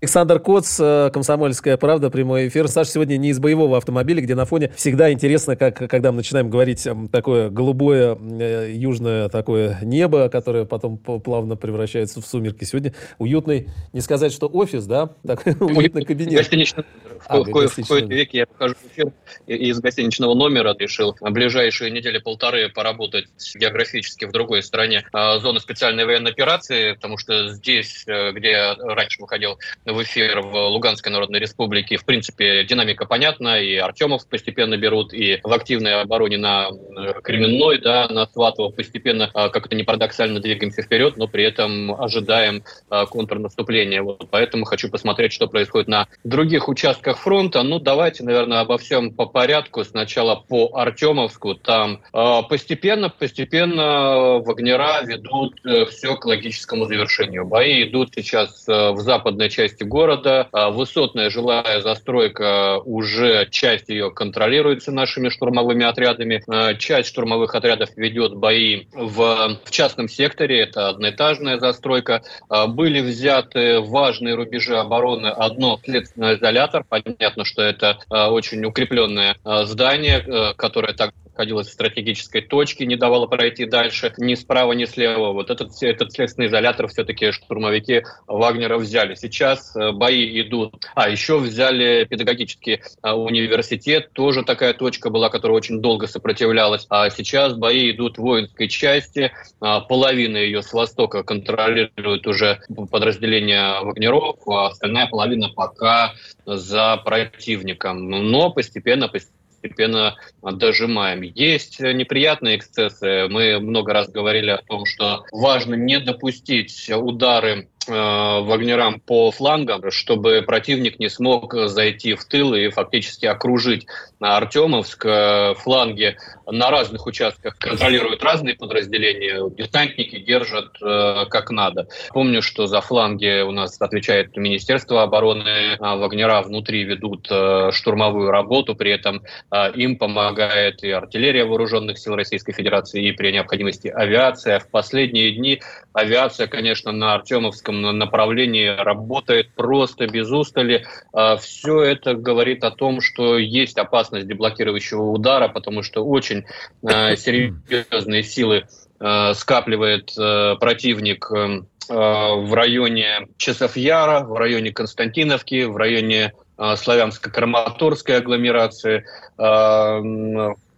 Александр Коц, э, «Комсомольская правда», прямой эфир. Саша сегодня не из боевого автомобиля, где на фоне всегда интересно, как, когда мы начинаем говорить такое голубое, э, южное такое небо, которое потом плавно превращается в сумерки. Сегодня уютный, не сказать, что офис, да? Такой уютный кабинет. Гостиничный а, в, в, в кои-то веке я покажу эфир из гостиничного номера решил в ближайшие недели полторы поработать географически в другой стране а, зоны специальной военной операции, потому что здесь, э, где я раньше выходил в эфир в Луганской Народной Республике. В принципе, динамика понятна, и Артемов постепенно берут, и в активной обороне на э, Кременной, да, на Сватово постепенно, а, как это не парадоксально, двигаемся вперед, но при этом ожидаем а, контрнаступления. Вот поэтому хочу посмотреть, что происходит на других участках фронта. Ну, давайте, наверное, обо всем по порядку. Сначала по Артемовску. Там а, постепенно, постепенно Вагнера ведут э, все к логическому завершению. Бои идут сейчас э, в западной части части города. А, высотная жилая застройка уже часть ее контролируется нашими штурмовыми отрядами. А, часть штурмовых отрядов ведет бои в, в частном секторе. Это одноэтажная застройка. А, были взяты важные рубежи обороны. Одно следственный изолятор. Понятно, что это очень укрепленное здание, которое так находилась в стратегической точке, не давала пройти дальше ни справа, ни слева. Вот этот, этот следственный изолятор все-таки штурмовики Вагнера взяли. Сейчас э, бои идут. А, еще взяли педагогический а, университет. Тоже такая точка была, которая очень долго сопротивлялась. А сейчас бои идут в воинской части. А, половина ее с востока контролирует уже подразделение Вагнеров, а остальная половина пока за противником. Но постепенно, постепенно постепенно дожимаем. Есть неприятные эксцессы. Мы много раз говорили о том, что важно не допустить удары Э, вагнерам по флангам, чтобы противник не смог зайти в тыл и фактически окружить Артемовск. Э, фланги на разных участках контролируют разные подразделения. Десантники держат э, как надо. Помню, что за фланги у нас отвечает Министерство обороны. А вагнера внутри ведут штурмовую работу, при этом им помогает и артиллерия вооруженных сил Российской Федерации, и при необходимости авиация. В последние дни авиация, конечно, на Артемовском направлении работает просто без устали. А, Все это говорит о том, что есть опасность деблокирующего удара, потому что очень а, серьезные силы а, скапливает противник в районе Часов Яра, в районе Константиновки, в районе Славянско-Краматорской агломерации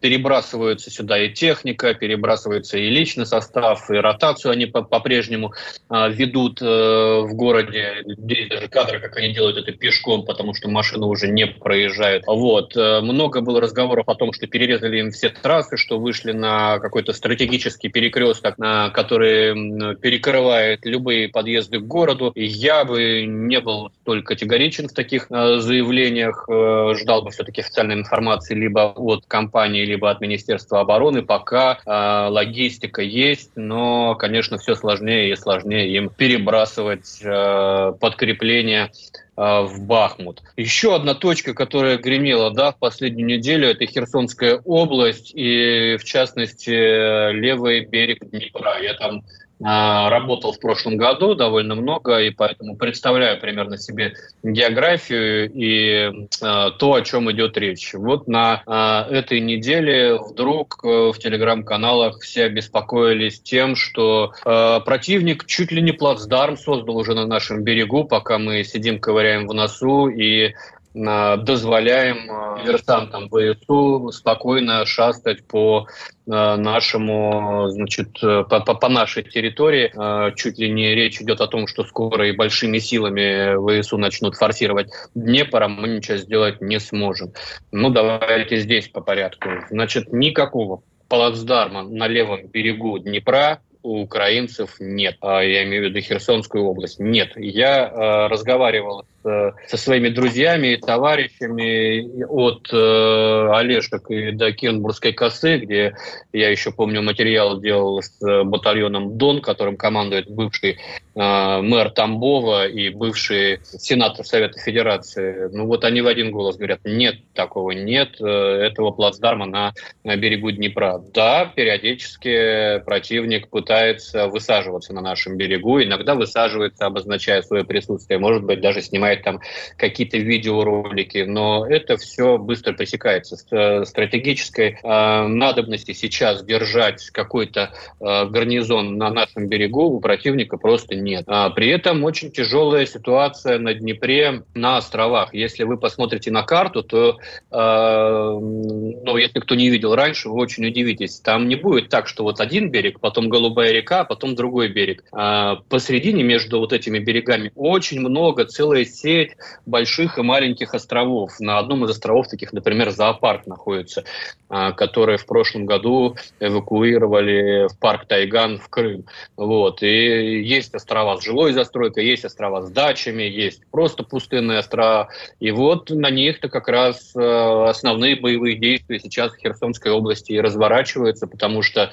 перебрасываются сюда и техника, перебрасывается и личный состав, и ротацию они по-прежнему а, ведут э, в городе. Даже кадры, как они делают это пешком, потому что машины уже не проезжают. Вот. Э, много было разговоров о том, что перерезали им все трассы, что вышли на какой-то стратегический перекресток, на который перекрывает любые подъезды к городу. Я бы не был столь категоричен в таких э, заявлениях. Ждал бы все-таки официальной информации либо от компании, либо от Министерства обороны. Пока э, логистика есть, но, конечно, все сложнее и сложнее им перебрасывать э, подкрепление в Бахмут. Еще одна точка, которая гремела да, в последнюю неделю, это Херсонская область и, в частности, левый берег Днепра. Я там а, работал в прошлом году довольно много, и поэтому представляю примерно себе географию и э, то, о чем идет речь. Вот на э, этой неделе вдруг э, в телеграм-каналах все обеспокоились тем, что противник чуть ли не плацдарм создал уже на нашем берегу, пока мы сидим, ковыряем в носу и дозволяем диверсантам ВСУ спокойно шастать по нашему, значит, по, по нашей территории. Чуть ли не речь идет о том, что скоро и большими силами ВСУ начнут форсировать Днепр, а мы ничего сделать не сможем. Ну, давайте здесь по порядку. Значит, никакого плацдарма на левом берегу Днепра у украинцев нет. Я имею в виду Херсонскую область. Нет. Я разговаривал со своими друзьями и товарищами от э, Олешек и до Кенбургской косы, где я еще помню материал делал с батальоном Дон, которым командует бывший э, мэр Тамбова и бывший сенатор Совета Федерации. Ну вот они в один голос говорят, нет такого, нет э, этого плацдарма на, на берегу Днепра. Да, периодически противник пытается высаживаться на нашем берегу, иногда высаживается, обозначая свое присутствие, может быть, даже снимает там какие-то видеоролики, но это все быстро пресекается. Э, стратегической э, надобности сейчас держать какой-то э, гарнизон на нашем берегу у противника просто нет. А при этом очень тяжелая ситуация на Днепре, на островах. Если вы посмотрите на карту, то, э, ну, если кто не видел раньше, вы очень удивитесь. Там не будет так, что вот один берег, потом Голубая река, потом другой берег. А посередине между вот этими берегами очень много, целая сеть больших и маленьких островов. На одном из островов таких, например, зоопарк находится, а, который в прошлом году эвакуировали в парк Тайган в Крым. Вот. И есть острова с жилой застройкой, есть острова с дачами, есть просто пустынные острова. И вот на них-то как раз э, основные боевые действия сейчас в Херсонской области и разворачиваются, потому что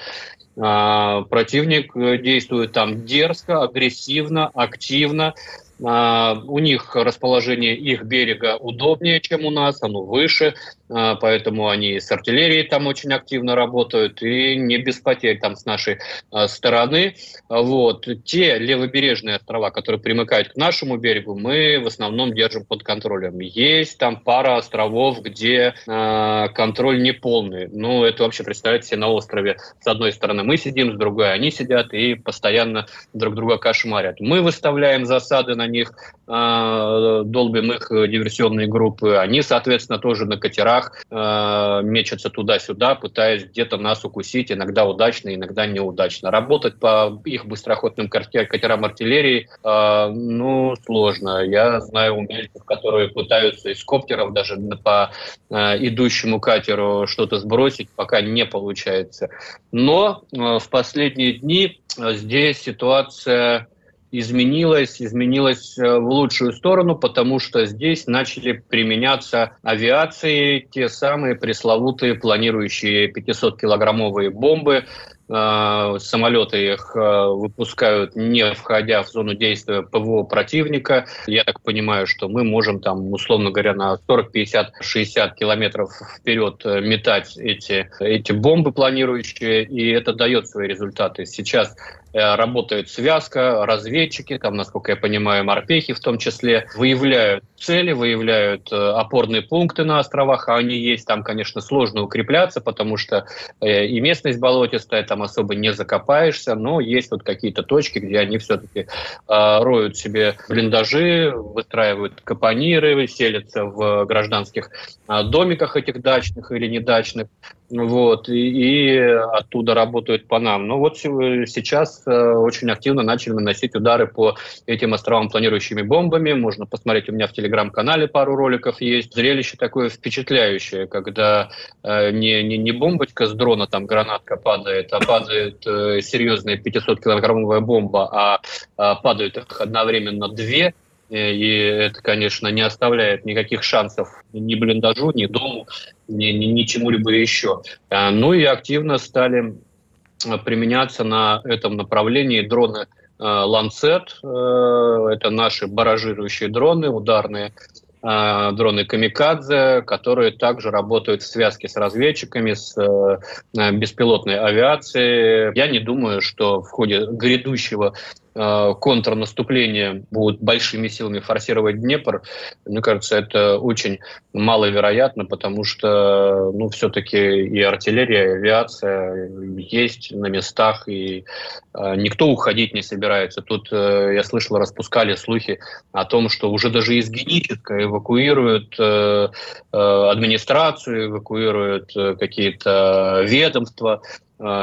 противник э, действует там дерзко, агрессивно, активно. А, у них расположение их берега удобнее, чем у нас, оно выше, а, поэтому они с артиллерией там очень активно работают и не без потерь там с нашей а, стороны. Вот. Те левобережные острова, которые примыкают к нашему берегу, мы в основном держим под контролем. Есть там пара островов, где контроль не полный. Ну, это вообще, представляете себе, на острове с одной стороны мы сидим, с другой они сидят и постоянно друг друга кошмарят. Мы выставляем засады на них, долбим их диверсионные группы. Они, соответственно, тоже на катерах э, мечутся туда-сюда, пытаясь где-то нас укусить, иногда удачно, иногда неудачно. Работать по их быстроходным катерам артиллерии, э, ну, сложно. Я знаю умельцев, которые пытаются из коптеров даже по э, идущему катеру что-то сбросить, пока не получается. Но э, в последние дни здесь ситуация изменилась, изменилась э, в лучшую сторону, потому что здесь начали применяться авиации, те самые пресловутые планирующие 500-килограммовые бомбы, э, самолеты их э, выпускают, не входя в зону действия ПВО противника. Я так понимаю, что мы можем там, условно говоря, на 40, 50, 60 километров вперед метать эти, эти бомбы планирующие, и это дает свои результаты. Сейчас работает связка, разведчики, там, насколько я понимаю, морпехи в том числе, выявляют цели, выявляют э, опорные пункты на островах, а они есть, там, конечно, сложно укрепляться, потому что э, и местность болотистая, там особо не закопаешься, но есть вот какие-то точки, где они все-таки роют себе блиндажи, выстраивают капониры, селятся в гражданских домиках этих дачных или недачных, вот, и, и оттуда работают по нам. Но вот сейчас э, очень активно начали наносить удары по этим островам планирующими бомбами. Можно посмотреть, у меня в телеграм-канале пару роликов есть. Зрелище такое впечатляющее, когда э, не, не, не бомбочка с дрона, там гранатка падает, а падает э, серьезная 500-килограммовая бомба, а, а падают одновременно две, и это, конечно, не оставляет никаких шансов ни блиндажу, ни дому, ни, ни, ни чему-либо еще. А, ну и активно стали а, применяться на этом направлении дроны Ланцет. Это наши баражирующие дроны, ударные дроны Камикадзе, которые также работают в связке с разведчиками, с э, беспилотной авиацией. Я не думаю, что в ходе грядущего Э, контрнаступление будут большими силами форсировать Днепр, мне кажется, это очень маловероятно, потому что, ну, все-таки и артиллерия, и авиация есть на местах, и э, никто уходить не собирается. Тут, э, я слышал, распускали слухи о том, что уже даже из Геническа эвакуируют э, э, администрацию, эвакуируют э, какие-то ведомства,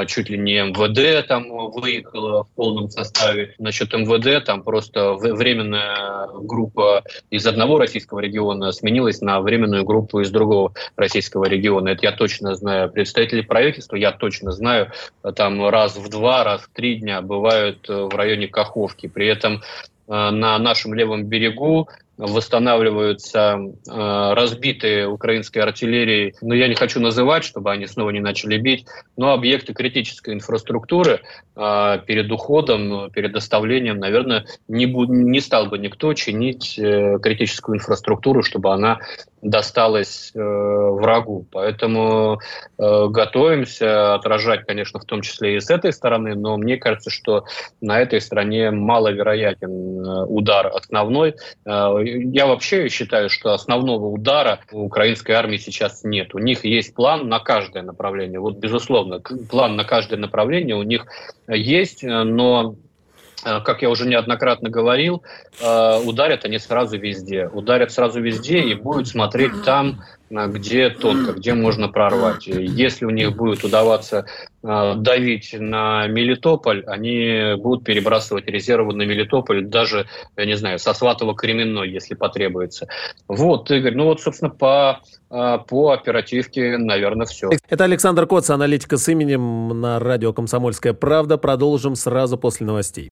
чуть ли не МВД там выехала в полном составе. Насчет МВД там просто временная группа из одного российского региона сменилась на временную группу из другого российского региона. Это я точно знаю. Представители правительства я точно знаю. Там раз в два, раз в три дня бывают в районе Каховки. При этом Э, на нашем левом берегу восстанавливаются э, разбитые украинской артиллерией, но я не хочу называть, чтобы они снова не начали бить, но объекты критической инфраструктуры э, перед уходом, перед доставлением, наверное, не, не стал бы никто чинить э, критическую инфраструктуру, чтобы она досталась э, врагу. Поэтому э, готовимся отражать, конечно, в том числе и с этой стороны, но мне кажется, что на этой стороне маловероятен э, удар основной. Э, я вообще считаю, что основного удара у украинской армии сейчас нет. У них есть план на каждое направление. Вот, безусловно, план на каждое направление у них есть, но Э, как я уже неоднократно говорил, э, ударят они сразу везде. Ударят сразу везде и будут смотреть там, э, где тонко, где можно прорвать. Если у них будет удаваться давить на Мелитополь, они будут перебрасывать резервы на Мелитополь, даже, я не знаю, со Сватово-Кременной, если потребуется. Вот, Игорь, ну вот, собственно, по по оперативке, наверное, все. Это Александр Коц, аналитика с именем на радио «Комсомольская правда». Продолжим сразу после новостей.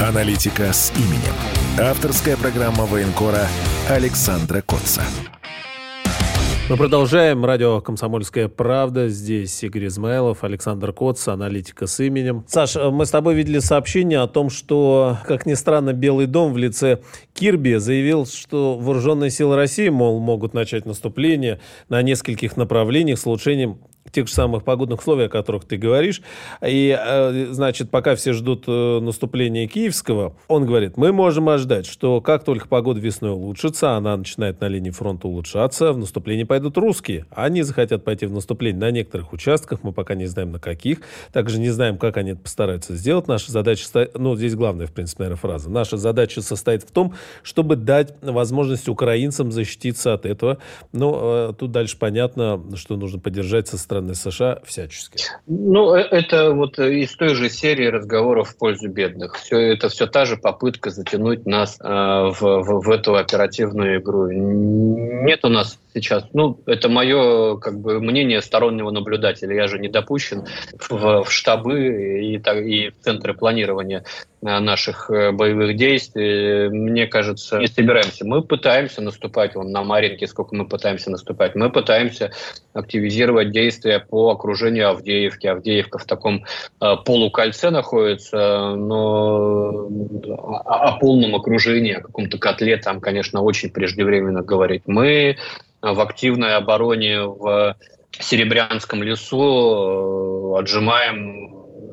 Аналитика с именем. Авторская программа военкора Александра Котца. Мы продолжаем. Радио «Комсомольская правда». Здесь Игорь Измайлов, Александр Коц, аналитика с именем. Саш, мы с тобой видели сообщение о том, что, как ни странно, Белый дом в лице Кирби заявил, что вооруженные силы России, мол, могут начать наступление на нескольких направлениях с улучшением тех же самых погодных условий, о которых ты говоришь. И, э, значит, пока все ждут э, наступления Киевского, он говорит, мы можем ожидать, что как только погода весной улучшится, она начинает на линии фронта улучшаться, в наступление пойдут русские. Они захотят пойти в наступление на некоторых участках, мы пока не знаем на каких. Также не знаем, как они это постараются сделать. Наша задача, ну, здесь главная, в принципе, наверное, фраза. Наша задача состоит в том, чтобы дать возможность украинцам защититься от этого. Ну, тут дальше понятно, что нужно поддержать со стороны США всячески? Ну, э, это вот из той же серии разговоров в пользу бедных. Все это все та же попытка затянуть нас э, в, в, в эту оперативную игру. Нет у нас сейчас, ну, это мое как бы мнение стороннего наблюдателя. Я же не допущен в, в штабы и, и в центры планирования э, наших э, боевых действий. Мне кажется, не собираемся. Мы пытаемся наступать вон, на Маринке, сколько мы пытаемся наступать. Мы пытаемся активизировать действия по окружению Авдеевки. Авдеевка в таком э, полукольце находится, но о, о полном окружении, о каком-то котле там, конечно, очень преждевременно говорить. Мы в активной обороне в Серебрянском лесу, э,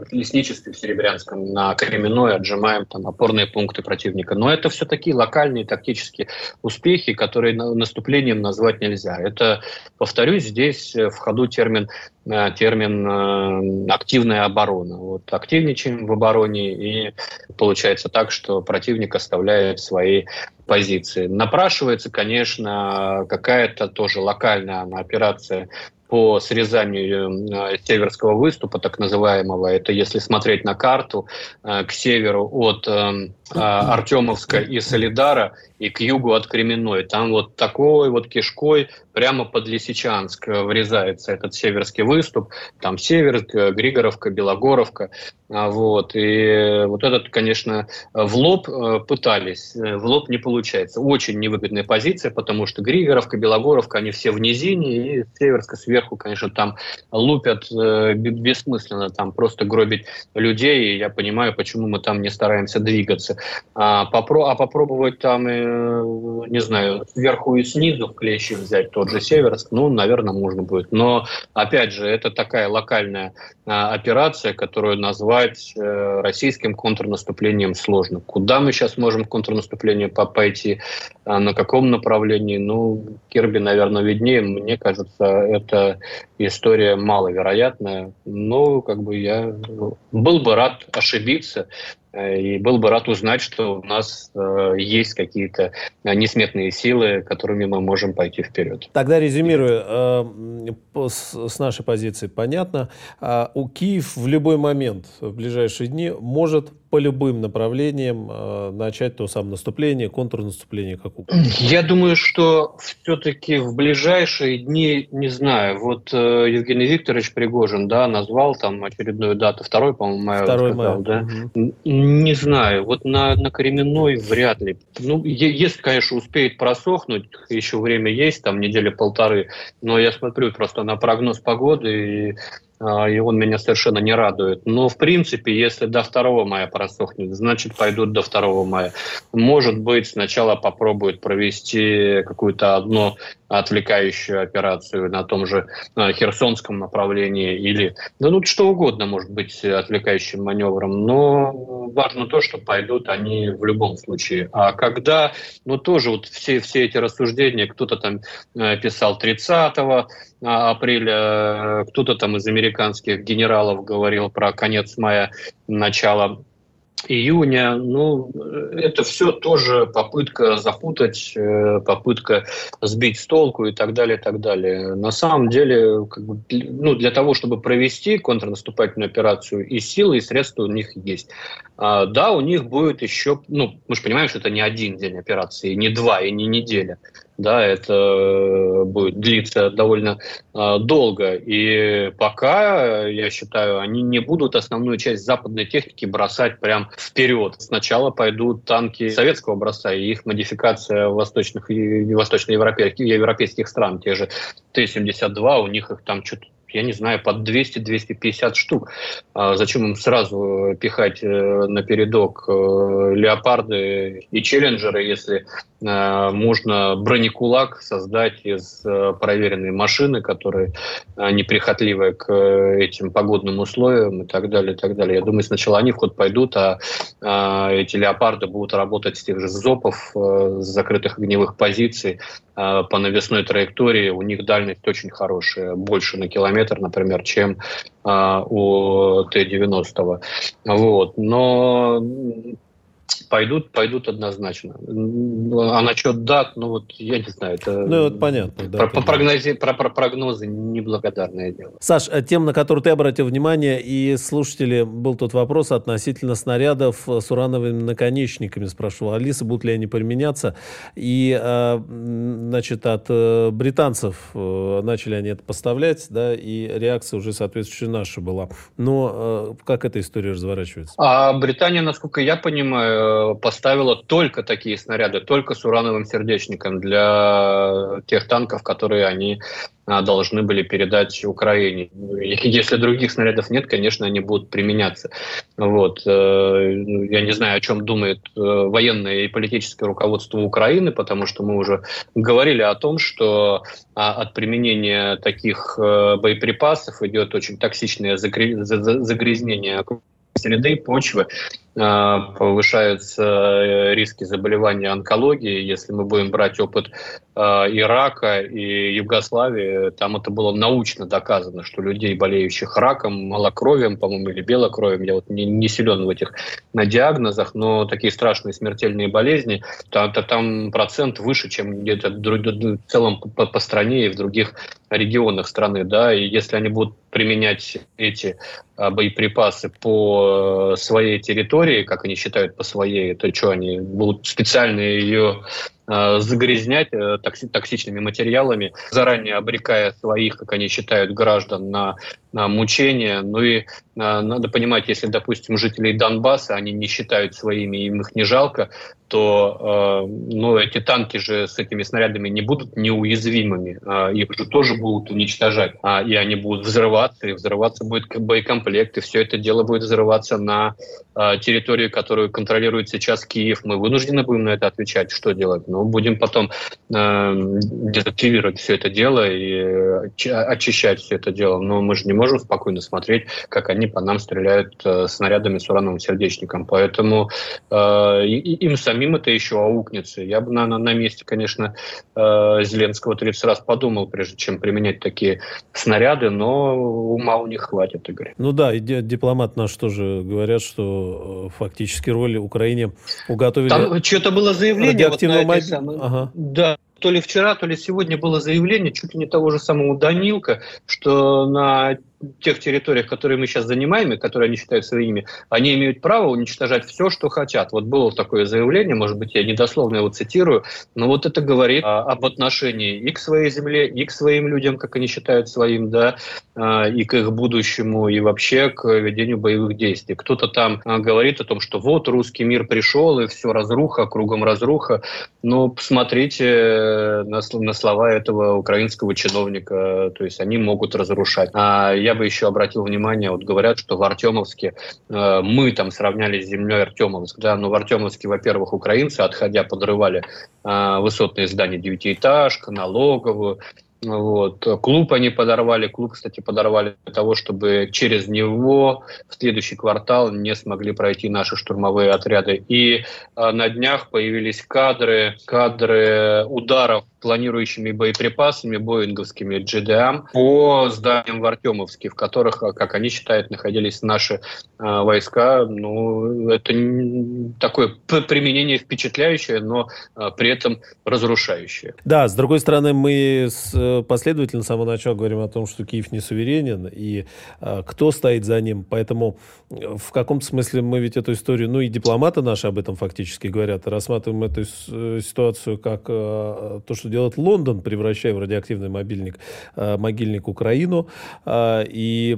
отжимаем лесничестве в Серебрянском на Кременной, отжимаем там опорные пункты противника. Но это все такие локальные тактические успехи, которые наступлением назвать нельзя. Это, повторюсь, здесь в ходу термин э, термин э, активная оборона. Вот активничаем в обороне, и получается так, что противник оставляет свои позиции. Напрашивается, конечно, какая-то тоже локальная операция по срезанию э, северского выступа, так называемого. Это если смотреть на карту, э, к северу от э, Артемовска и Солидара и к югу от Кременной. Там вот такой вот кишкой прямо под Лисичанск врезается этот северский выступ. Там Север, Григоровка, Белогоровка. А, вот. И вот этот, конечно, в лоб пытались. В лоб не получается. Очень невыгодная позиция, потому что Григоровка, Белогоровка, они все в низине, и Северска сверху, конечно, там лупят бессмысленно, там просто гробить людей. И я понимаю, почему мы там не стараемся двигаться. А, попро а попробовать там, э, не знаю, сверху и снизу в клещи взять тот же Северск, ну, наверное, можно будет. Но, опять же, это такая локальная а, операция, которую назвать э, российским контрнаступлением сложно. Куда мы сейчас можем контрнаступление по пойти, а, на каком направлении? Ну, Кирби, наверное, виднее. Мне кажется, это история маловероятная. Но, как бы, я был бы рад ошибиться. Э, и был бы рад узнать, что у нас э, есть какие-то несметные силы, которыми мы можем пойти вперед. Тогда резюмируя, э, с нашей позиции понятно, а у Киев в любой момент, в ближайшие дни, может по любым направлениям э, начать то самое наступление, контрнаступление, как угодно? Я думаю, что все-таки в ближайшие дни, не знаю, вот э, Евгений Викторович Пригожин, да, назвал там очередную дату, 2 по-моему, мая. 2 сказал, мая. Да? Угу. Не знаю, вот на, на Кременной вряд ли. Ну, если, конечно, успеет просохнуть, еще время есть, там недели полторы, но я смотрю просто на прогноз погоды и и он меня совершенно не радует. Но, в принципе, если до 2 мая просохнет, значит, пойдут до 2 мая. Может быть, сначала попробуют провести какую-то одну отвлекающую операцию на том же а, Херсонском направлении или, да ну, что угодно может быть отвлекающим маневром, но важно то, что пойдут они в любом случае. А когда, ну, тоже вот все, все эти рассуждения, кто-то там э, писал 30 апреля, кто-то там из американских генералов говорил про конец мая, начало июня. Ну, это все тоже попытка запутать, э, попытка сбить с толку и так далее, и так далее. На самом деле, как бы, ну, для того, чтобы провести контрнаступательную операцию, и силы, и средства у них есть. А, да, у них будет еще, ну, мы же понимаем, что это не один день операции, не два, и не неделя да, это э, будет длиться довольно э, долго. И пока, я считаю, они не будут основную часть западной техники бросать прям вперед. Сначала пойдут танки советского образца и их модификация восточных и восточноевропейских европейских стран, те же Т-72, у них их там что-то я не знаю, под 200-250 штук. А зачем им сразу пихать э, на передок э, леопарды и челленджеры, если э, можно бронекулак создать из проверенной машины, которая неприхотливая к этим погодным условиям и так далее, и так далее. Я думаю, сначала они в ход пойдут, а, а эти леопарды будут работать с тех же ЗОПов, с закрытых огневых позиций, по навесной траектории. У них дальность очень хорошая, больше на километр например, чем а, у Т-90. Вот. Но пойдут, пойдут однозначно. А насчет дат, ну вот я не знаю, это... Ну вот понятно, да. Про, по прогнозе, про, про прогнозы неблагодарное дело. Саш, а тем, на которую ты обратил внимание, и слушатели, был тот вопрос относительно снарядов с урановыми наконечниками, спрашивал Алиса, будут ли они применяться, и, а, значит, от э, британцев э, начали они это поставлять, да, и реакция уже соответствующая наша была. Но э, как эта история разворачивается? А Британия, насколько я понимаю, поставила только такие снаряды, только с урановым сердечником для тех танков, которые они а, должны были передать Украине. Если других снарядов нет, конечно, они будут применяться. Вот. Э, я не знаю, о чем думает э, военное и политическое руководство Украины, потому что мы уже говорили о том, что а, от применения таких э, боеприпасов идет очень токсичное загрязнение среды, почвы, повышаются э, риски заболевания онкологии. Если мы будем брать опыт а, Ирака и Югославии, там это было научно доказано, что людей, болеющих раком, малокровием, по-моему, или белокровием, я вот не, не силен в этих на диагнозах, но такие страшные смертельные болезни, там, там процент выше, чем где-то в целом по, по стране и в других регионах страны. Да? И если они будут применять эти боеприпасы по э, своей территории, территории, как они считают по своей, то что они будут специально ее загрязнять э, токси токсичными материалами, заранее обрекая своих, как они считают, граждан на, на мучения. Ну и э, надо понимать, если, допустим, жителей Донбасса они не считают своими, им их не жалко, то э, ну, эти танки же с этими снарядами не будут неуязвимыми, э, их же тоже будут уничтожать, а, и они будут взрываться, и взрываться будет боекомплект, и все это дело будет взрываться на э, территории, которую контролирует сейчас Киев. Мы вынуждены будем на это отвечать, что делать? Ну, будем потом э, дезактивировать все это дело и очищать все это дело. Но мы же не можем спокойно смотреть, как они по нам стреляют э, снарядами с урановым сердечником. Поэтому э, им самим это еще аукнется. Я бы на, на месте, конечно, э, Зеленского 30 раз подумал, прежде чем применять такие снаряды, но ума у них хватит, Игорь. Ну да, и дипломат наш тоже говорят, что э, фактически роль Украине уготовили... Там что-то было заявление... Вот самой... ага. Да, то ли вчера, то ли сегодня было заявление чуть ли не того же самого Данилка, что на тех территориях, которые мы сейчас занимаем, и которые они считают своими, они имеют право уничтожать все, что хотят. Вот было такое заявление, может быть, я недословно его цитирую, но вот это говорит а, об отношении и к своей земле, и к своим людям, как они считают своим, да, а, и к их будущему, и вообще к ведению боевых действий. Кто-то там а, говорит о том, что вот русский мир пришел, и все разруха, кругом разруха. Но посмотрите на, на слова этого украинского чиновника, то есть они могут разрушать. А я бы еще обратил внимание, вот говорят, что в Артемовске э, мы там сравняли с землей Артемовск, да, но в Артемовске, во-первых, украинцы, отходя, подрывали э, высотные здания девятиэтажка, налоговую, вот. Клуб они подорвали. Клуб, кстати, подорвали для того, чтобы через него в следующий квартал не смогли пройти наши штурмовые отряды. И э, на днях появились кадры, кадры ударов планирующими боеприпасами боинговскими GDM по зданиям в Артемовске, в которых, как они считают, находились наши э, войска. Ну, это такое применение впечатляющее, но э, при этом разрушающее. Да, с другой стороны, мы с, э, последовательно с самого начала говорим о том, что Киев не суверенен, и э, кто стоит за ним. Поэтому э, в каком-то смысле мы ведь эту историю, ну и дипломаты наши об этом фактически говорят, рассматриваем эту э, ситуацию как э, то, что делает Лондон, превращая в радиоактивный мобильник, могильник Украину. Э, и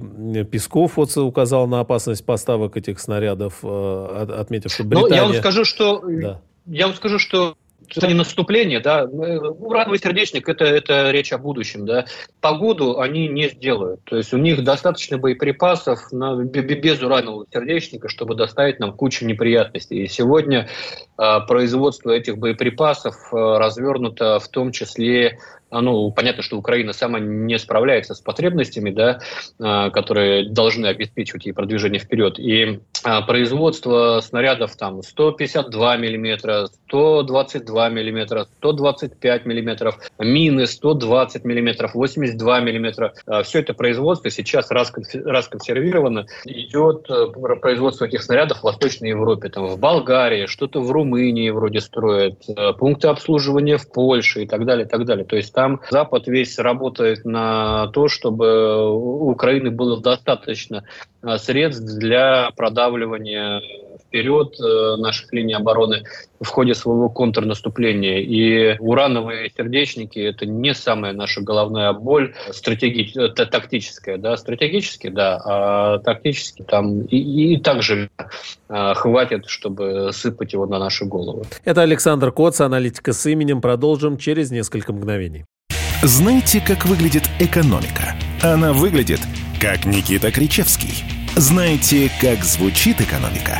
Песков вот указал на опасность поставок этих снарядов, отметив, что Британия... Ну, я вам скажу, что... Да. Я вам скажу, что это не наступление, да. Урановый сердечник это, это речь о будущем, да. Погоду они не сделают. То есть у них достаточно боеприпасов на, без уранового сердечника, чтобы доставить нам кучу неприятностей. И сегодня э, производство этих боеприпасов э, развернуто в том числе ну, понятно, что Украина сама не справляется с потребностями, да, а, которые должны обеспечивать ей продвижение вперед. И а, производство снарядов там 152 миллиметра, 122 миллиметра, 125 миллиметров, мины 120 миллиметров, 82 миллиметра. Все это производство сейчас расконсервировано. Идет э, производство этих снарядов в Восточной Европе, там, в Болгарии, что-то в Румынии вроде строят, э, пункты обслуживания в Польше и так далее, и так далее. То есть там Запад весь работает на то, чтобы у Украины было достаточно э, средств для продавливания вперед э, наших линий обороны в ходе своего контрнаступления. И урановые сердечники – это не самая наша головная боль, стратеги... это тактическая. Да? Стратегически, да, а тактически там и, и также э, хватит, чтобы сыпать его на наши головы. Это Александр Коц, аналитика с именем. Продолжим через несколько мгновений. Знаете, как выглядит экономика? Она выглядит, как Никита Кричевский. Знаете, как звучит экономика?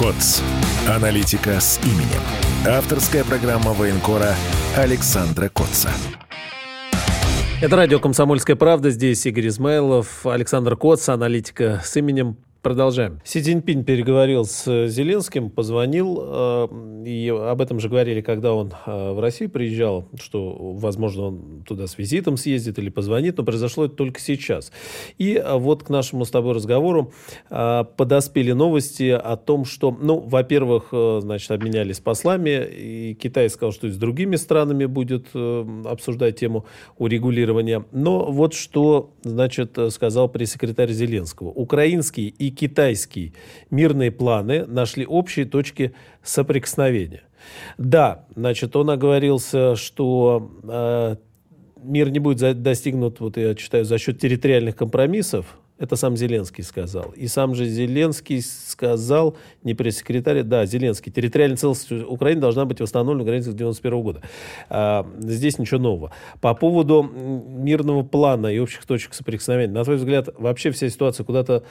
КОЦ. Аналитика с именем. Авторская программа военкора Александра Котца. Это радио «Комсомольская правда». Здесь Игорь Измайлов, Александр Коц, аналитика с именем. Продолжаем. Си Цзиньпинь переговорил с Зеленским, позвонил, э, и об этом же говорили, когда он э, в Россию приезжал, что, возможно, он туда с визитом съездит или позвонит, но произошло это только сейчас. И э, вот к нашему с тобой разговору подоспели новости о том, что, ну, во-первых, значит, обменялись послами, и Китай сказал, что и с другими странами будет обсуждать тему урегулирования. Но вот что, значит, сказал пресс-секретарь Зеленского. Украинские и и китайский мирные планы нашли общие точки соприкосновения. Да, значит, он оговорился, что э, мир не будет достигнут, вот я читаю, за счет территориальных компромиссов, это сам Зеленский сказал. И сам же Зеленский сказал, не пресс-секретарь, да, Зеленский, территориальная целостность Украины должна быть восстановлена в границах 91 года. А, здесь ничего нового. По поводу мирного плана и общих точек соприкосновения, на твой взгляд, вообще вся ситуация куда-то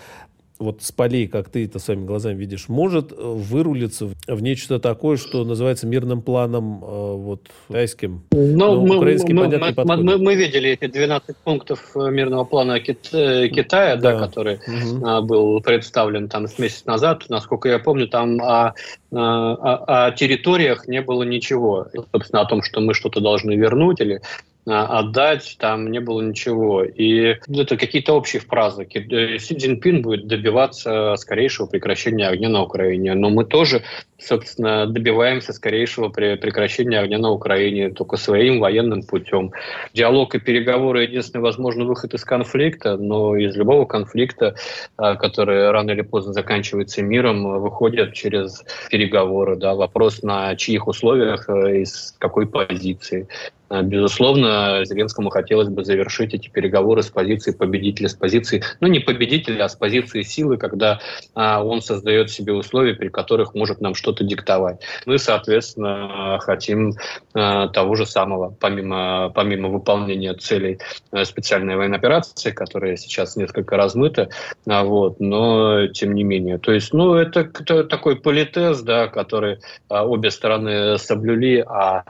вот с полей, как ты это своими глазами видишь, может вырулиться в нечто такое, что называется мирным планом э, вот тайским, но, но мы, украинский мы, понятный мы, мы, мы видели эти 12 пунктов э, мирного плана Кит, э, Китая, да. Да, который угу. был представлен там с месяц назад. Насколько я помню, там о, о, о территориях не было ничего. Собственно, о том, что мы что-то должны вернуть или отдать, там не было ничего. И это какие-то общие фразы. Э, Си Цзиньпин будет добиваться скорейшего прекращения огня на Украине. Но мы тоже, собственно, добиваемся скорейшего прекращения огня на Украине только своим военным путем. Диалог и переговоры – единственный возможный выход из конфликта, но из любого конфликта, а, который рано или поздно заканчивается миром, выходят через переговоры. Да, вопрос на чьих условиях э, и с какой позиции. А, безусловно, Зеленскому хотелось бы завершить эти переговоры с позиции победителя, с позиции, ну не победителя, а с позиции силы, когда а, он создает себе условия, при которых может нам что-то диктовать. Мы, соответственно, хотим а, того же самого, помимо, помимо выполнения целей а, специальной военной операции, которая сейчас несколько размыта, а, вот, но тем не менее. То есть, ну, это, такой политез, да, который а, обе стороны соблюли, а,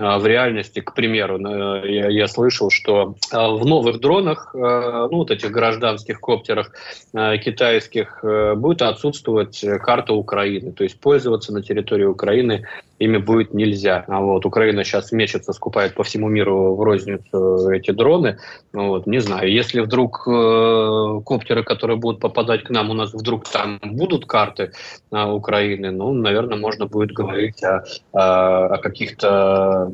в реальности, к примеру, я, я слышал, что а, в новых дронах, а, ну вот этих гражданских коптерах китайских, будет отсутствовать карта Украины. То есть пользоваться на территории Украины ими будет нельзя. А вот Украина сейчас мечется, скупает по всему миру в розницу эти дроны. Вот, не знаю, если вдруг э, коптеры, которые будут попадать к нам, у нас вдруг там будут карты э, Украины, ну, наверное, можно будет говорить о, о, о каких-то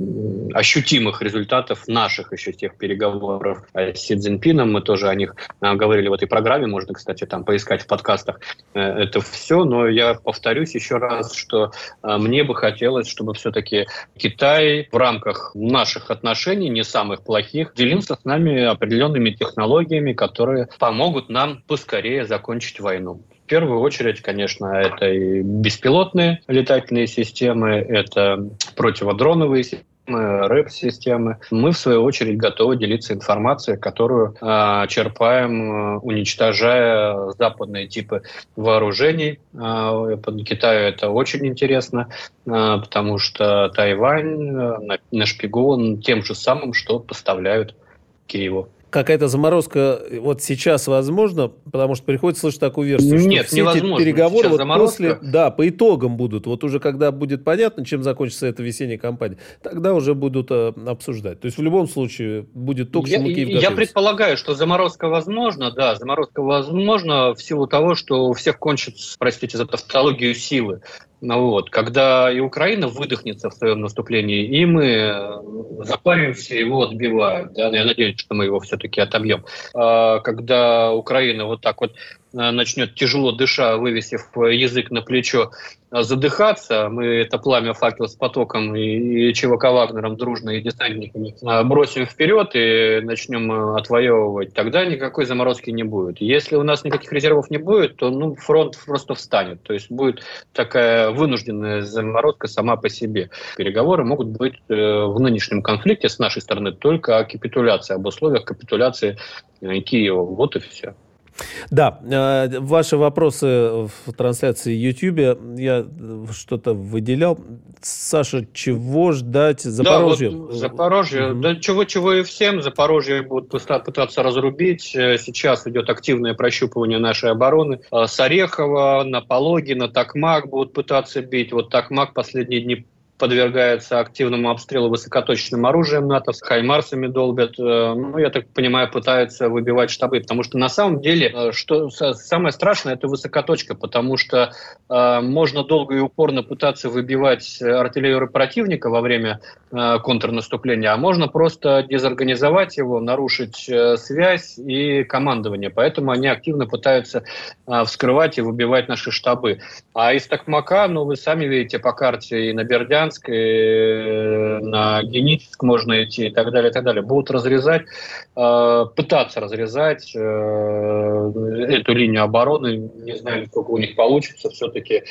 ощутимых результатах наших еще тех переговоров с Си Цзиньпином. Мы тоже о них э, говорили в этой программе, можно, кстати, там поискать в подкастах э, это все. Но я повторюсь еще раз, что э, мне бы хотелось хотелось, чтобы все-таки Китай в рамках наших отношений, не самых плохих, делился с нами определенными технологиями, которые помогут нам поскорее закончить войну. В первую очередь, конечно, это и беспилотные летательные системы, это противодроновые системы, рэп-системы. Мы, в свою очередь, готовы делиться информацией, которую э, черпаем, уничтожая западные типы вооружений. Э, Китаю это очень интересно, э, потому что Тайвань э, нашпигован тем же самым, что поставляют Киеву какая-то заморозка вот сейчас возможно, потому что приходится слышать такую версию, Нет, что все невозможно. эти переговоры вот после, да, по итогам будут, вот уже когда будет понятно, чем закончится эта весенняя кампания, тогда уже будут э, обсуждать. То есть в любом случае будет то, к чему я, Киев Я предполагаю, что заморозка возможна, да, заморозка возможна в силу того, что у всех кончится, простите за тавтологию, силы. Ну вот, когда и Украина выдохнется в своем наступлении, и мы э, запаримся, его отбивают. Да? Я надеюсь, что мы его все-таки отобьем. А когда Украина вот так вот начнет тяжело дыша, вывесив язык на плечо, э, задыхаться, мы это пламя факел с потоком и, и ЧВК Вагнером дружно и десантниками э, бросим вперед и начнем отвоевывать, тогда никакой заморозки не будет. Если у нас никаких резервов не будет, то ну, фронт просто встанет. То есть будет такая вынужденная заморозка сама по себе. Переговоры могут быть в нынешнем конфликте с нашей стороны только о капитуляции, об условиях капитуляции Киева. Вот и все. Да, э, ваши вопросы в трансляции YouTube я что-то выделял. Саша, чего ждать Запорожье? Да, вот Запорожье, угу. да чего-чего и всем. Запорожье будут пытаться разрубить. Э, сейчас идет активное прощупывание нашей обороны. Э, с Орехова на Пологи, на Такмак будут пытаться бить. Вот Такмак последние дни подвергается активному обстрелу высокоточным оружием НАТО, с хаймарсами долбят. Э, ну, я так понимаю, пытаются выбивать штабы, потому что на самом деле, э, что самое страшное, это высокоточка, потому что э, можно долго и упорно пытаться выбивать артиллерию противника во время э, контрнаступления, а можно просто дезорганизовать его, нарушить э, связь и командование. Поэтому они активно пытаются э, вскрывать и выбивать наши штабы. А из Токмака, ну, вы сами видите по карте и на Бердянск, и на Геническ можно идти и так далее, и так далее. Будут разрезать, э, пытаться разрезать э, эту линию обороны. Не знаю, сколько у них получится. Все-таки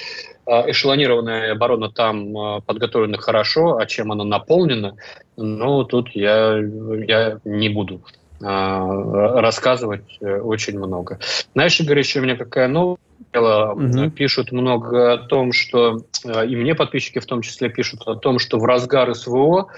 э, эшелонированная оборона там подготовлена хорошо, а чем она наполнена, ну, тут я, я не буду рассказывать очень много. Знаешь, Игорь, еще у меня какая новость? Угу. Пишут много о том, что, и мне подписчики в том числе пишут о том, что в разгар СВО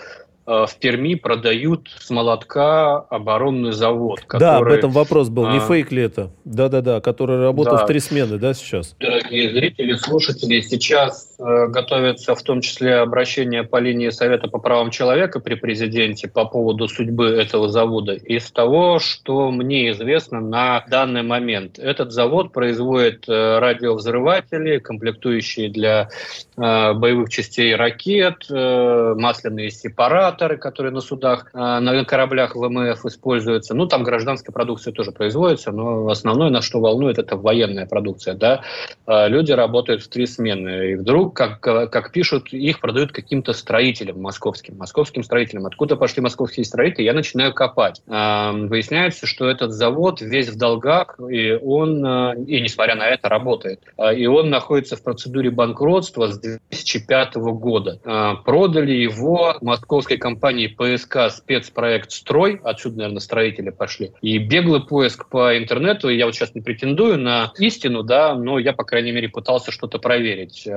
Э, в Перми продают с молотка оборонный завод. Который, да, об этом вопрос был. Не а, фейк ли это? Да-да-да, который работает да. в три смены, да, сейчас? Дорогие зрители, слушатели, сейчас э, готовится в том числе обращение по линии Совета по правам человека при президенте по поводу судьбы этого завода. Из того, что мне известно на данный момент, этот завод производит э, радиовзрыватели, комплектующие для э, боевых частей ракет, э, масляные сепараты, генераторы, которые на судах, на кораблях ВМФ используются. Ну, там гражданская продукция тоже производится, но основное, на что волнует, это военная продукция. Да? Люди работают в три смены. И вдруг, как, как пишут, их продают каким-то строителям московским. Московским строителям. Откуда пошли московские строители, я начинаю копать. А, выясняется, что этот завод весь в долгах, и он, и несмотря на это, работает. И он находится в процедуре банкротства с 2005 года. Продали его московской компании ПСК спецпроект «Строй», отсюда, наверное, строители пошли, и беглый поиск по интернету, я вот сейчас не претендую на истину, да, но я, по крайней мере, пытался что-то проверить.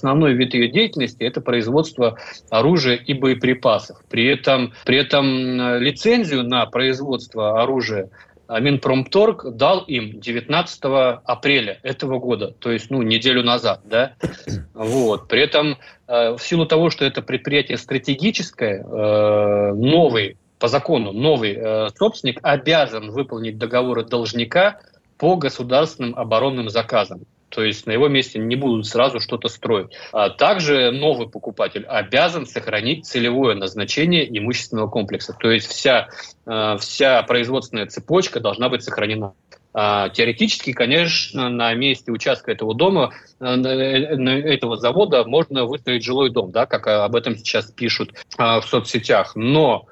Основной вид ее деятельности – это производство оружия и боеприпасов. При этом, при этом э, лицензию на производство оружия Минпромторг дал им 19 апреля этого года, то есть ну, неделю назад. Да? Вот. При этом э, в силу того, что это предприятие стратегическое, э, новый, по закону новый э, собственник обязан выполнить договоры должника по государственным оборонным заказам. То есть на его месте не будут сразу что-то строить. А также новый покупатель обязан сохранить целевое назначение имущественного комплекса. То есть вся, э, вся производственная цепочка должна быть сохранена. А, теоретически, конечно, на месте участка этого дома, э, этого завода можно выстроить жилой дом, да, как об этом сейчас пишут а, в соцсетях. Но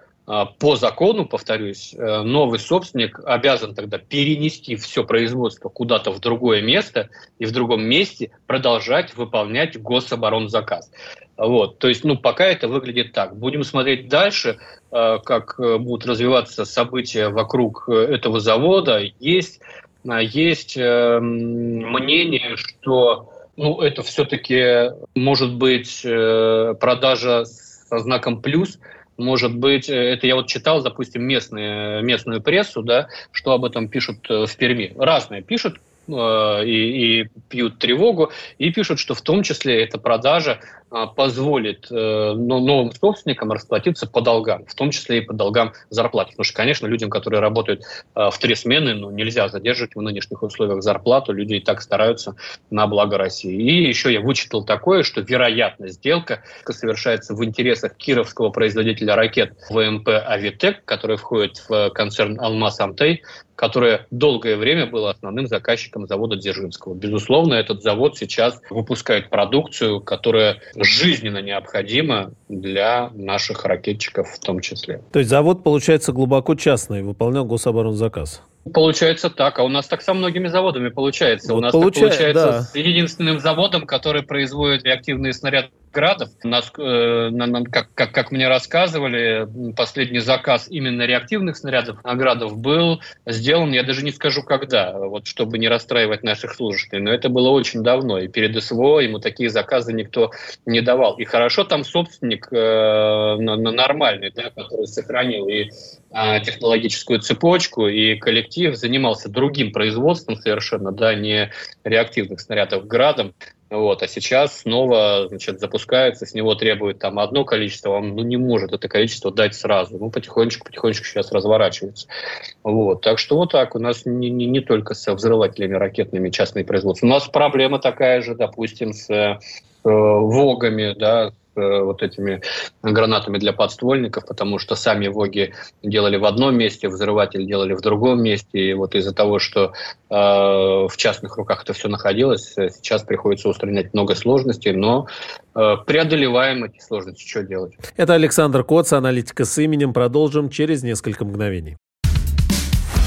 по закону, повторюсь, э, новый собственник обязан тогда перенести все производство куда-то в другое место и в другом месте продолжать выполнять гособоронзаказ. Вот, то есть, ну, пока это выглядит так. Будем смотреть дальше, э, как э, будут развиваться события вокруг этого завода. Есть, есть мнение, что ну, это все-таки может быть продажа со знаком плюс – может быть, э, это я вот читал, допустим, местные, местную прессу, да, что об этом пишут э, в Перми. Разные пишут, Э, и, и пьют тревогу, и пишут, что в том числе эта продажа э, позволит э, новым собственникам расплатиться по долгам, в том числе и по долгам зарплаты. Потому что, конечно, людям, которые работают в три смены, ну, нельзя задерживать в нынешних условиях зарплату, люди и так стараются на благо России. И еще я вычитал такое, что вероятно сделка совершается в интересах кировского производителя ракет ВМП «Авитек», который входит в концерн «Алмаз Амтей», которое долгое время было основным заказчиком завода Дзержинского. Безусловно, этот завод сейчас выпускает продукцию, которая жизненно необходима для наших ракетчиков в том числе. То есть завод, получается, глубоко частный, выполнял гособоронзаказ? Получается так, а у нас так со многими заводами получается. Вот у нас получа... так получается да. с единственным заводом, который производит реактивные снаряды градов. Нас, э, как, как, как мне рассказывали, последний заказ именно реактивных снарядов градов был сделан, я даже не скажу когда, вот чтобы не расстраивать наших слушателей, но это было очень давно, и перед СВО ему такие заказы никто не давал. И хорошо там собственник э, нормальный, да, который сохранил и э, технологическую цепочку, и коллектив занимался другим производством совершенно, да, не реактивных снарядов градом, Вот, а сейчас снова значит, запускается, с него требует там одно количество, он ну, не может это количество дать сразу. Ну, потихонечку, потихонечку сейчас разворачивается. Вот, так что вот так. У нас не, не, не только со взрывателями ракетными частные производства. У нас проблема такая же, допустим, с э, ВОГами, да, Э, вот этими гранатами для подствольников, потому что сами ВОГи делали в одном месте, взрыватель делали в другом месте. И вот из-за того, что э, в частных руках это все находилось, э, сейчас приходится устранять много сложностей, но э, преодолеваем эти сложности. Что делать? Это Александр Коц, аналитика с именем. Продолжим через несколько мгновений.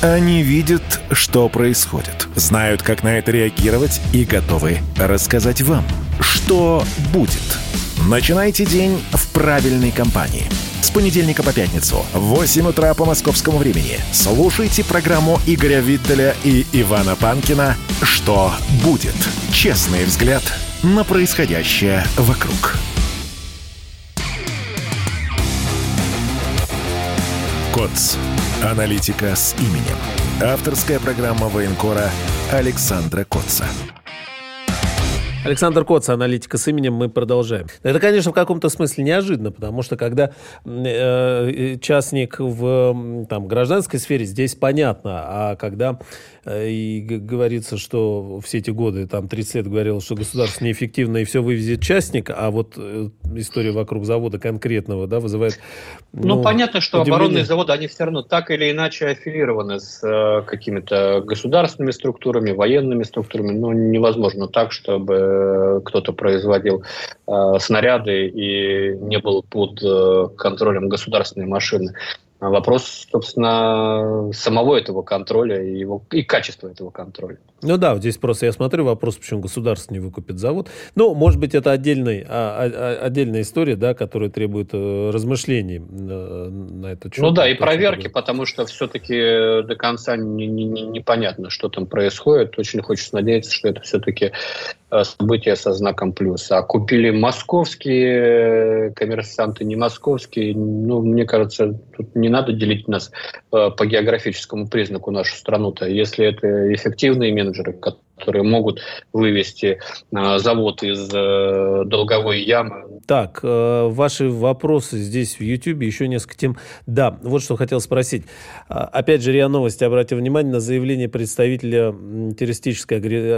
Они видят, что происходит, знают, как на это реагировать и готовы рассказать вам, что будет – Начинайте день в правильной компании. С понедельника по пятницу в 8 утра по московскому времени слушайте программу Игоря Виттеля и Ивана Панкина «Что будет?» Честный взгляд на происходящее вокруг. КОЦ. Аналитика с именем. Авторская программа военкора Александра Котца. Александр Коц, аналитика с именем, мы продолжаем. Это, конечно, в каком-то смысле неожиданно, потому что когда э, частник в там, гражданской сфере, здесь понятно, а когда э, и говорится, что все эти годы, там 30 лет говорилось, что государство неэффективно и все вывезет частник, а вот э, история вокруг завода конкретного да, вызывает ну, ну понятно, что удивление. оборонные заводы, они все равно так или иначе аффилированы с э, какими-то государственными структурами, военными структурами. Ну, невозможно так, чтобы кто-то производил э, снаряды и не был под э, контролем государственной машины. Вопрос, собственно, самого этого контроля и, его, и качества этого контроля. Ну да, здесь просто я смотрю вопрос, почему государство не выкупит завод. Ну, может быть, это отдельный, а, а, отдельная история, да, которая требует э, размышлений э, на этот счет. Ну да, и проверки, потому что все-таки до конца не, не, не, непонятно, что там происходит. Очень хочется надеяться, что это все-таки э, события со знаком плюс. А купили московские коммерсанты, не московские. Ну, мне кажется, тут не надо делить нас э, по географическому признаку нашу страну-то. Если это эффективные менеджеры, которые могут вывести э, завод из э, долговой ямы. Так, э, ваши вопросы здесь в YouTube, еще несколько тем. Да, вот что хотел спросить. А, опять же, РИА Новости обратил внимание на заявление представителя террористической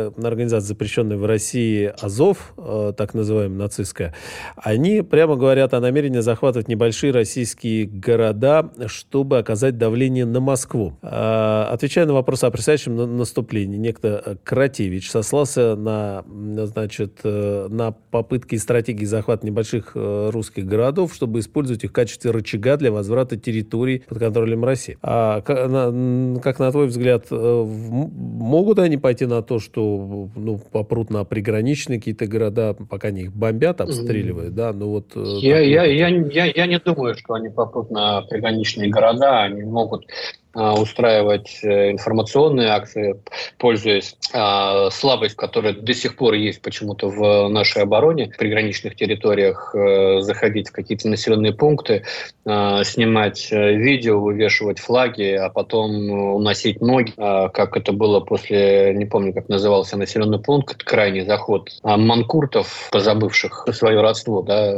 организации, запрещенной в России Азов, так называемая нацистская. Они прямо говорят о намерении захватывать небольшие российские города, чтобы оказать давление на Москву. А, отвечая на вопрос о предстоящем наступлении, некто Крат Игнатьевич сослался на, значит, э, на попытки и стратегии захвата небольших э, русских городов, чтобы использовать их в качестве рычага для возврата территорий под контролем России. А как на, как на твой взгляд, э, могут они пойти на то, что ну, попрут на приграничные какие-то города, пока они их бомбят, обстреливают, да? Ну вот. Я, я, я, я, я не думаю, что они попрут на приграничные города, они могут устраивать э, информационные акции, пользуясь а, слабость, которая до сих пор есть почему-то в нашей обороне, в приграничных территориях, э, заходить в какие-то населенные пункты, а, снимать э, видео, вывешивать флаги, а потом уносить ноги, как это было после, не помню, как назывался населенный пункт, крайний заход манкуртов, позабывших свое родство, да,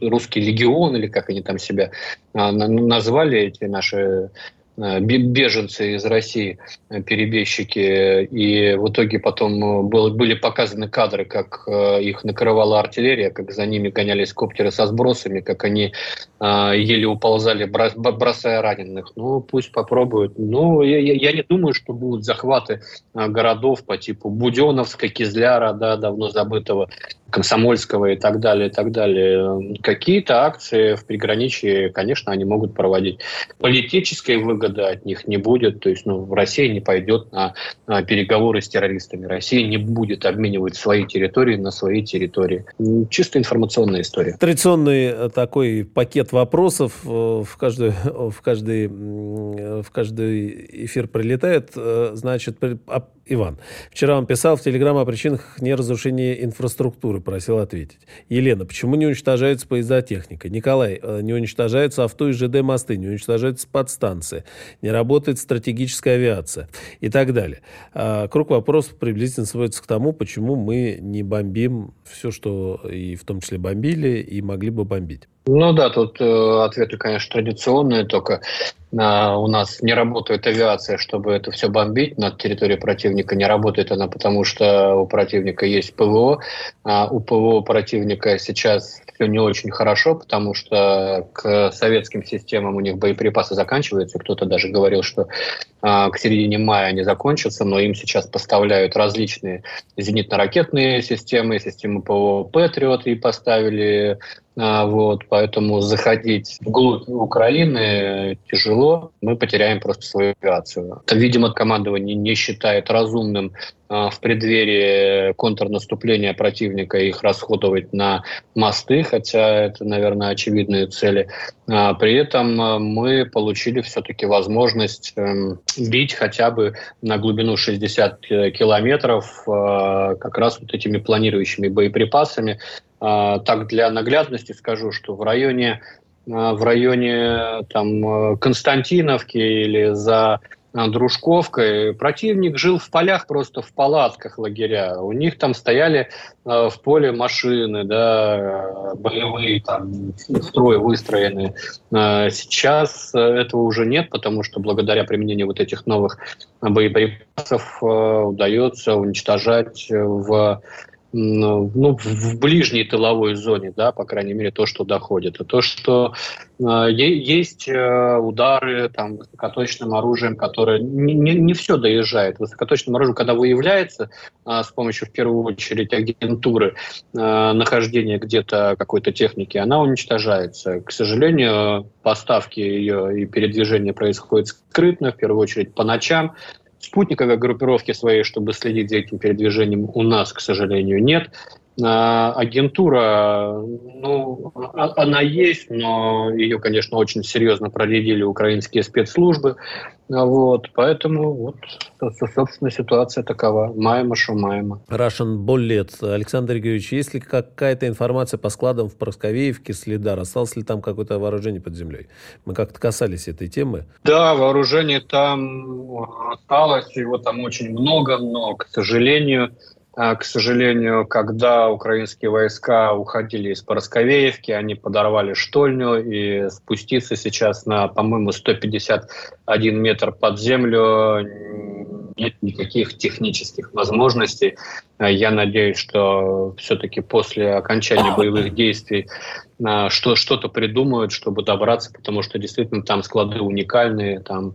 русский легион или как они там себя назвали, эти наши Э, беженцы из России, э, перебежчики, и в итоге потом э, был, были показаны кадры, как их накрывала артиллерия, как за ними гонялись коптеры со сбросами, как они еле уползали, бросая раненых. Ну, пусть попробуют. Ну, я, я не думаю, что будут захваты городов по типу Буденовска, Кизляра, да, давно забытого, Комсомольского и так далее, и так далее. Какие-то акции в приграничье, конечно, они могут проводить. Политической выгоды от них не будет. То есть ну, Россия не пойдет на, на переговоры с террористами. Россия не будет обменивать свои территории на свои территории. Чисто информационная история. Традиционный э, такой пакет вопросов э, в каждый, в каждый, в каждый эфир прилетает. Э, значит, а, Иван, вчера вам писал в Телеграм о причинах неразрушения инфраструктуры, просил ответить. Елена, почему не уничтожается поезда техника? Николай, э, не уничтожаются авто и ЖД мосты, не уничтожаются подстанции. Не работает стратегическая авиация и так далее. А, круг вопросов приблизительно сводится к тому, почему мы не бомбим все, что и в том числе бомбили, и могли бы бомбить. Ну да, тут э, ответы, конечно, традиционные, только э, у нас не работает авиация, чтобы это все бомбить на территории противника. Не работает она, потому что у противника есть ПВО, а у ПВО противника сейчас все не очень хорошо, потому что к советским системам у них боеприпасы заканчиваются. Кто-то даже говорил, что а, к середине мая они закончатся, но им сейчас поставляют различные зенитно-ракетные системы, системы ПВО «Патриот» и поставили вот, поэтому заходить вглубь Украины тяжело, мы потеряем просто свою авиацию. Это, видимо, командование не считает разумным а, в преддверии контрнаступления противника их расходовать на мосты, хотя это, наверное, очевидные цели. А, при этом мы получили все-таки возможность эм, бить хотя бы на глубину 60 километров как раз вот этими планирующими боеприпасами, а, так для наглядности скажу, что в районе а, в районе там, э, Константиновки или за а, Дружковкой противник жил в полях просто в палатках лагеря. У них там стояли в поле машины, да, боевые, там, строй выстроены. сейчас этого уже нет, потому что благодаря применению вот этих новых боеприпасов удается уничтожать в ну, в ближней тыловой зоне, да, по крайней мере, то, что доходит. А то, что э, есть э, удары там, высокоточным оружием, которое не, не, не все доезжает. Высокоточным оружием, когда выявляется э, с помощью, в первую очередь, агентуры э, нахождения где-то какой-то техники, она уничтожается. К сожалению, поставки ее и передвижение происходит скрытно, в первую очередь по ночам спутниковой группировки своей, чтобы следить за этим передвижением, у нас, к сожалению, нет. А, агентура, ну, а, она есть, но ее, конечно, очень серьезно проредили украинские спецслужбы. Вот, поэтому вот, собственно, ситуация такова. Маема шумаема. Russian Bullet. Александр Георгиевич, есть ли какая-то информация по складам в Просковеевке, Следар? Осталось ли там какое-то вооружение под землей? Мы как-то касались этой темы. Да, вооружение там осталось, его там очень много, но, к сожалению, а, к сожалению, когда украинские войска уходили из Поросковеевки, они подорвали штольню, и спуститься сейчас на, по-моему, 151 метр под землю нет никаких технических возможностей. А, я надеюсь, что все-таки после окончания боевых действий а, что, что-то придумают, чтобы добраться, потому что действительно там склады уникальные, там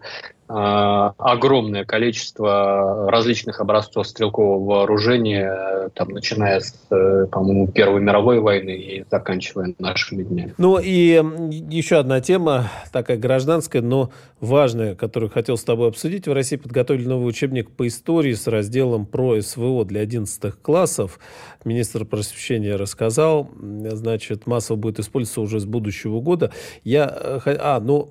а, огромное количество различных образцов стрелкового вооружения, там, начиная с, э, по-моему, Первой мировой войны и заканчивая нашими днями. Ну и еще одна тема, такая гражданская, но важная, которую хотел с тобой обсудить. В России подготовили новый учебник по истории с разделом про СВО для 11 классов. Министр просвещения рассказал, значит, массово будет использоваться уже с будущего года. Я, э, а, ну,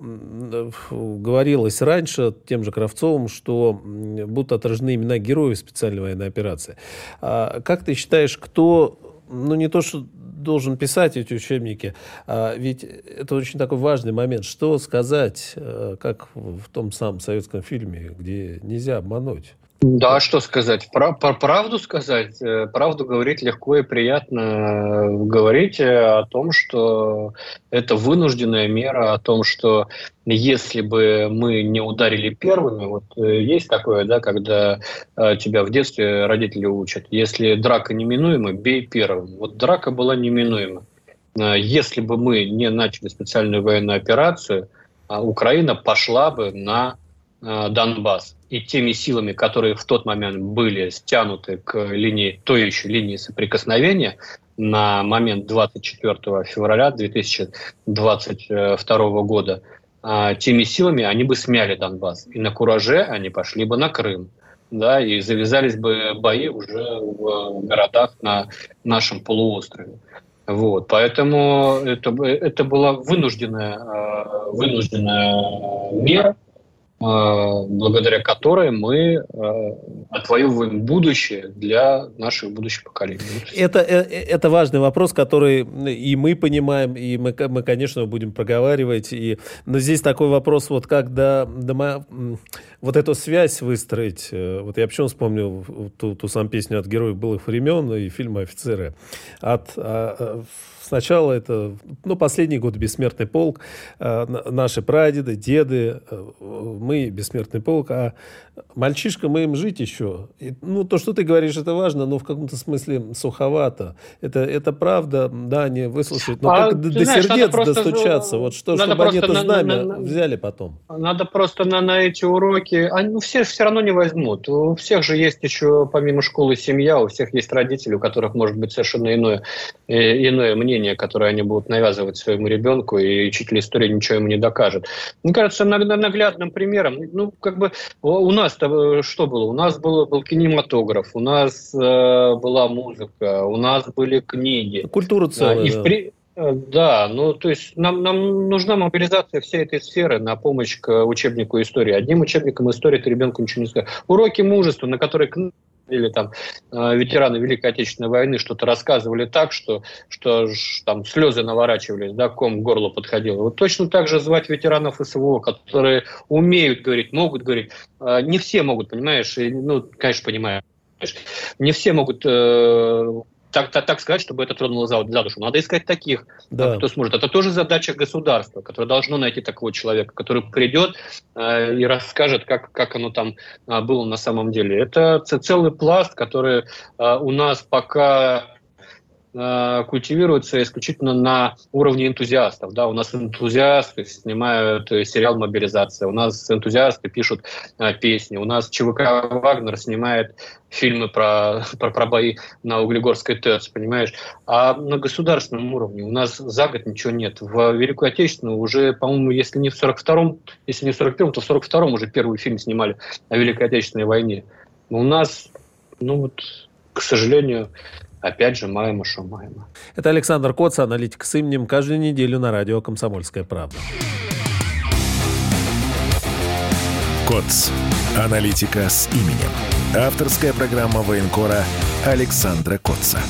говорилось раньше, тем же Кравцовым, что будут отражены имена героев специальной военной операции. А как ты считаешь, кто, ну не то, что должен писать эти учебники, а ведь это очень такой важный момент. Что сказать, э, как в том самом советском фильме, где нельзя обмануть? Да, что сказать? Про, про правду сказать? Э, правду говорить легко и приятно. Говорить о том, что это вынужденная мера, о том, что если бы мы не ударили первыми, вот э, есть такое, да, когда э, тебя в детстве родители учат, если драка неминуема, бей первым. Вот драка была неминуема. Если бы мы не начали специальную военную операцию, Украина пошла бы на Донбасс и теми силами, которые в тот момент были стянуты к линии, той еще линии соприкосновения на момент 24 февраля 2022 года, а, теми силами они бы смяли Донбасс. И на кураже они пошли бы на Крым. Да, и завязались бы бои уже в городах на нашем полуострове. Вот, поэтому это, это была вынужденная, а, вынужденная мера, благодаря которой мы отвоевываем будущее для наших будущих поколений. Это, это важный вопрос, который и мы понимаем, и мы, мы конечно, будем проговаривать. И, но здесь такой вопрос, вот как до, до, вот эту связь выстроить. Вот я почему вспомнил ту, ту самую песню от героев былых времен и фильма «Офицеры». От, а, Сначала это, ну, последний год бессмертный полк, э, наши прадеды, деды, э, мы бессмертный полк, а мальчишка, мы им жить еще. И, ну, то, что ты говоришь, это важно, но в каком-то смысле суховато. Это, это правда, да, они выслушают, но а, как до знаешь, сердец достучаться, вот что, чтобы они это знамя на, взяли потом. Надо просто на, на эти уроки, они ну, все все равно не возьмут. У всех же есть еще, помимо школы, семья, у всех есть родители, у которых может быть совершенно иное, э, иное мнение мнение, которое они будут навязывать своему ребенку, и учитель истории ничего ему не докажет. Мне кажется, наглядным примером, ну, как бы у нас э, что было? У нас был, был кинематограф, у нас э, была музыка, у нас были книги. Культура целая, и да. в э, Да, ну то есть нам, нам нужна мобилизация всей этой сферы на помощь к учебнику истории. Одним учебником истории ты ребенку ничего не скажешь. Уроки мужества, на которые или там э, ветераны Великой Отечественной войны что-то рассказывали так, что, что там слезы наворачивались, да, ком горло подходило. Вот точно так же звать ветеранов СВО, которые умеют говорить, могут говорить. Э, не все могут, понимаешь, и, ну, конечно, понимаю. Не все могут э, так, так, так сказать, чтобы это тронуло за, за душу. Надо искать таких, да. кто сможет. Это тоже задача государства, которое должно найти такого человека, который придет э, и расскажет, как, как оно там э, было на самом деле. Это целый пласт, который э, у нас пока Э, культивируется исключительно на уровне энтузиастов. Да, у нас энтузиасты снимают э, сериал «Мобилизация», у нас энтузиасты пишут э, песни, у нас ЧВК «Вагнер» снимает фильмы про, про, про бои на Углегорской ТЭЦ, понимаешь? А на государственном уровне у нас за год ничего нет. В Великую Отечественную уже, по-моему, если не в 42-м, если не в 41-м, то в 42-м уже первый фильм снимали о Великой Отечественной войне. Но у нас, ну вот, к сожалению, Опять же, маемо, что маемо. Это Александр Коц, аналитик с именем, каждую неделю на радио «Комсомольская правда». Коц. Аналитика с именем. Авторская программа военкора Александра Котца.